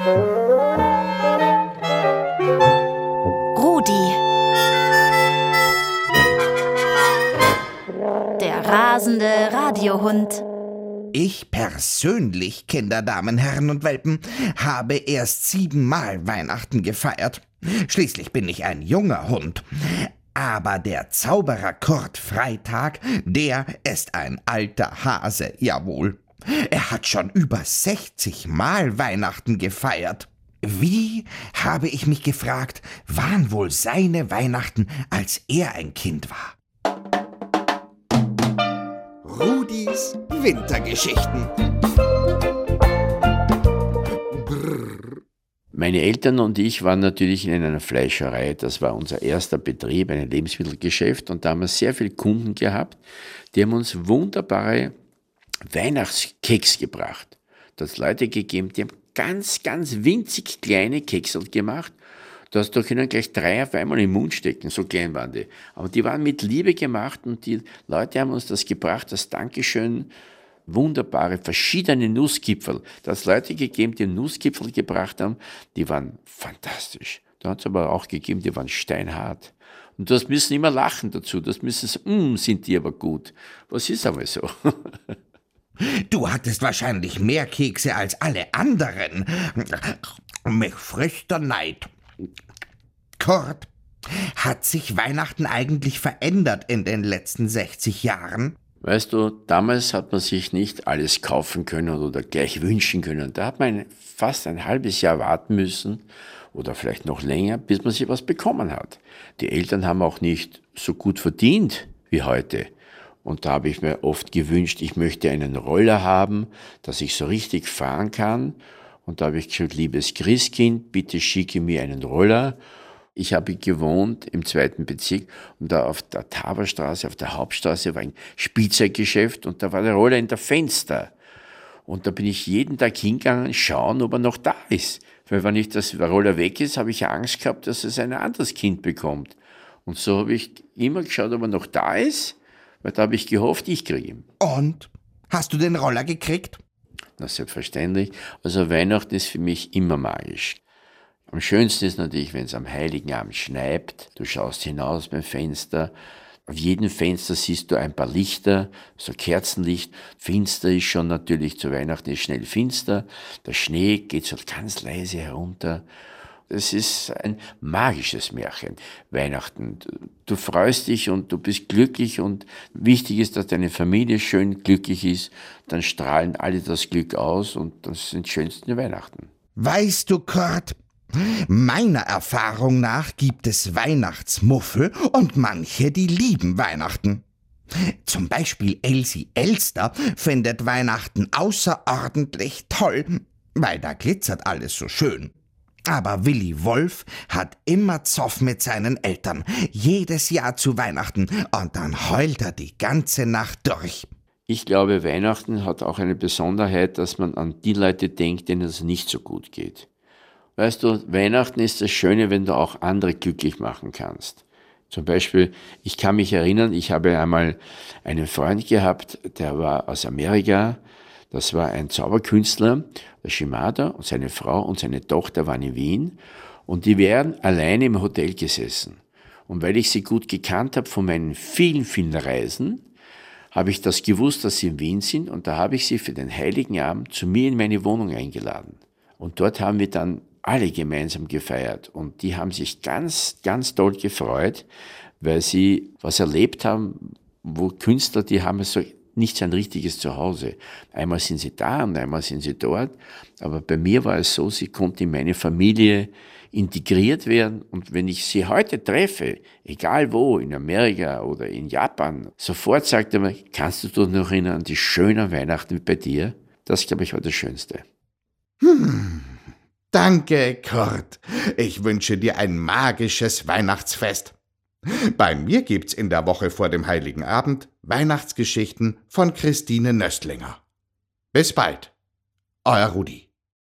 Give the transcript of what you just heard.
Rudi. Der rasende Radiohund. Ich persönlich, Kinder, Damen, Herren und Welpen, habe erst siebenmal Weihnachten gefeiert. Schließlich bin ich ein junger Hund. Aber der Zauberer Kurt Freitag, der ist ein alter Hase, jawohl. Er hat schon über 60 Mal Weihnachten gefeiert. Wie, habe ich mich gefragt, waren wohl seine Weihnachten, als er ein Kind war? Rudis Wintergeschichten. Meine Eltern und ich waren natürlich in einer Fleischerei. Das war unser erster Betrieb, ein Lebensmittelgeschäft. Und da haben wir sehr viele Kunden gehabt. Die haben uns wunderbare Weihnachtskeks gebracht. Da hat Leute gegeben, die haben ganz, ganz winzig kleine Keksel gemacht. Da hast du können gleich drei auf einmal im Mund stecken, so klein waren die. Aber die waren mit Liebe gemacht und die Leute haben uns das gebracht, das Dankeschön, wunderbare, verschiedene Nusskipferl. Da hat Leute gegeben, die Nusskipferl gebracht haben, die waren fantastisch. Da hat es aber auch gegeben, die waren steinhart. Und das müssen immer lachen dazu. Das müssen mm, sind die aber gut. Was ist aber so? Du hattest wahrscheinlich mehr Kekse als alle anderen. Mich frisst der Neid. Kurt, hat sich Weihnachten eigentlich verändert in den letzten 60 Jahren? Weißt du, damals hat man sich nicht alles kaufen können oder gleich wünschen können. Da hat man fast ein halbes Jahr warten müssen oder vielleicht noch länger, bis man sich was bekommen hat. Die Eltern haben auch nicht so gut verdient wie heute. Und da habe ich mir oft gewünscht, ich möchte einen Roller haben, dass ich so richtig fahren kann. Und da habe ich gesagt, liebes Christkind, bitte schicke mir einen Roller. Ich habe gewohnt im zweiten Bezirk und da auf der Taberstraße, auf der Hauptstraße war ein Spielzeuggeschäft und da war der Roller in der Fenster. Und da bin ich jeden Tag hingegangen, schauen, ob er noch da ist. Weil wenn ich das Roller weg ist, habe ich Angst gehabt, dass es ein anderes Kind bekommt. Und so habe ich immer geschaut, ob er noch da ist, weil da habe ich gehofft, ich kriege ihn. Und? Hast du den Roller gekriegt? Na, selbstverständlich. Also Weihnachten ist für mich immer magisch. Am schönsten ist natürlich, wenn es am Heiligen Abend schneit. Du schaust hinaus beim Fenster. Auf jedem Fenster siehst du ein paar Lichter, so Kerzenlicht. Finster ist schon natürlich zu Weihnachten ist schnell finster. Der Schnee geht so ganz leise herunter. Es ist ein magisches Märchen, Weihnachten. Du freust dich und du bist glücklich und wichtig ist, dass deine Familie schön glücklich ist. Dann strahlen alle das Glück aus und das sind schönsten Weihnachten. Weißt du, Kurt, Meiner Erfahrung nach gibt es Weihnachtsmuffel und manche, die lieben Weihnachten. Zum Beispiel Elsie Elster findet Weihnachten außerordentlich toll, weil da glitzert alles so schön. Aber Willi Wolf hat immer Zoff mit seinen Eltern, jedes Jahr zu Weihnachten, und dann heult er die ganze Nacht durch. Ich glaube, Weihnachten hat auch eine Besonderheit, dass man an die Leute denkt, denen es nicht so gut geht. Weißt du, Weihnachten ist das Schöne, wenn du auch andere glücklich machen kannst. Zum Beispiel, ich kann mich erinnern, ich habe einmal einen Freund gehabt, der war aus Amerika. Das war ein Zauberkünstler, der Shimada und seine Frau und seine Tochter waren in Wien. Und die wären alleine im Hotel gesessen. Und weil ich sie gut gekannt habe von meinen vielen, vielen Reisen, habe ich das gewusst, dass sie in Wien sind. Und da habe ich sie für den Heiligen Abend zu mir in meine Wohnung eingeladen. Und dort haben wir dann alle gemeinsam gefeiert und die haben sich ganz, ganz toll gefreut, weil sie was erlebt haben, wo Künstler, die haben so nicht sein richtiges Zuhause. Einmal sind sie da und einmal sind sie dort, aber bei mir war es so, sie konnte in meine Familie integriert werden und wenn ich sie heute treffe, egal wo, in Amerika oder in Japan, sofort sagt er mir, kannst du dich noch erinnern an die schönen Weihnachten bei dir? Das, glaube ich, war das Schönste. Hm. Danke, Kurt. Ich wünsche dir ein magisches Weihnachtsfest. Bei mir gibt's in der Woche vor dem Heiligen Abend Weihnachtsgeschichten von Christine Nöstlinger. Bis bald. Euer Rudi.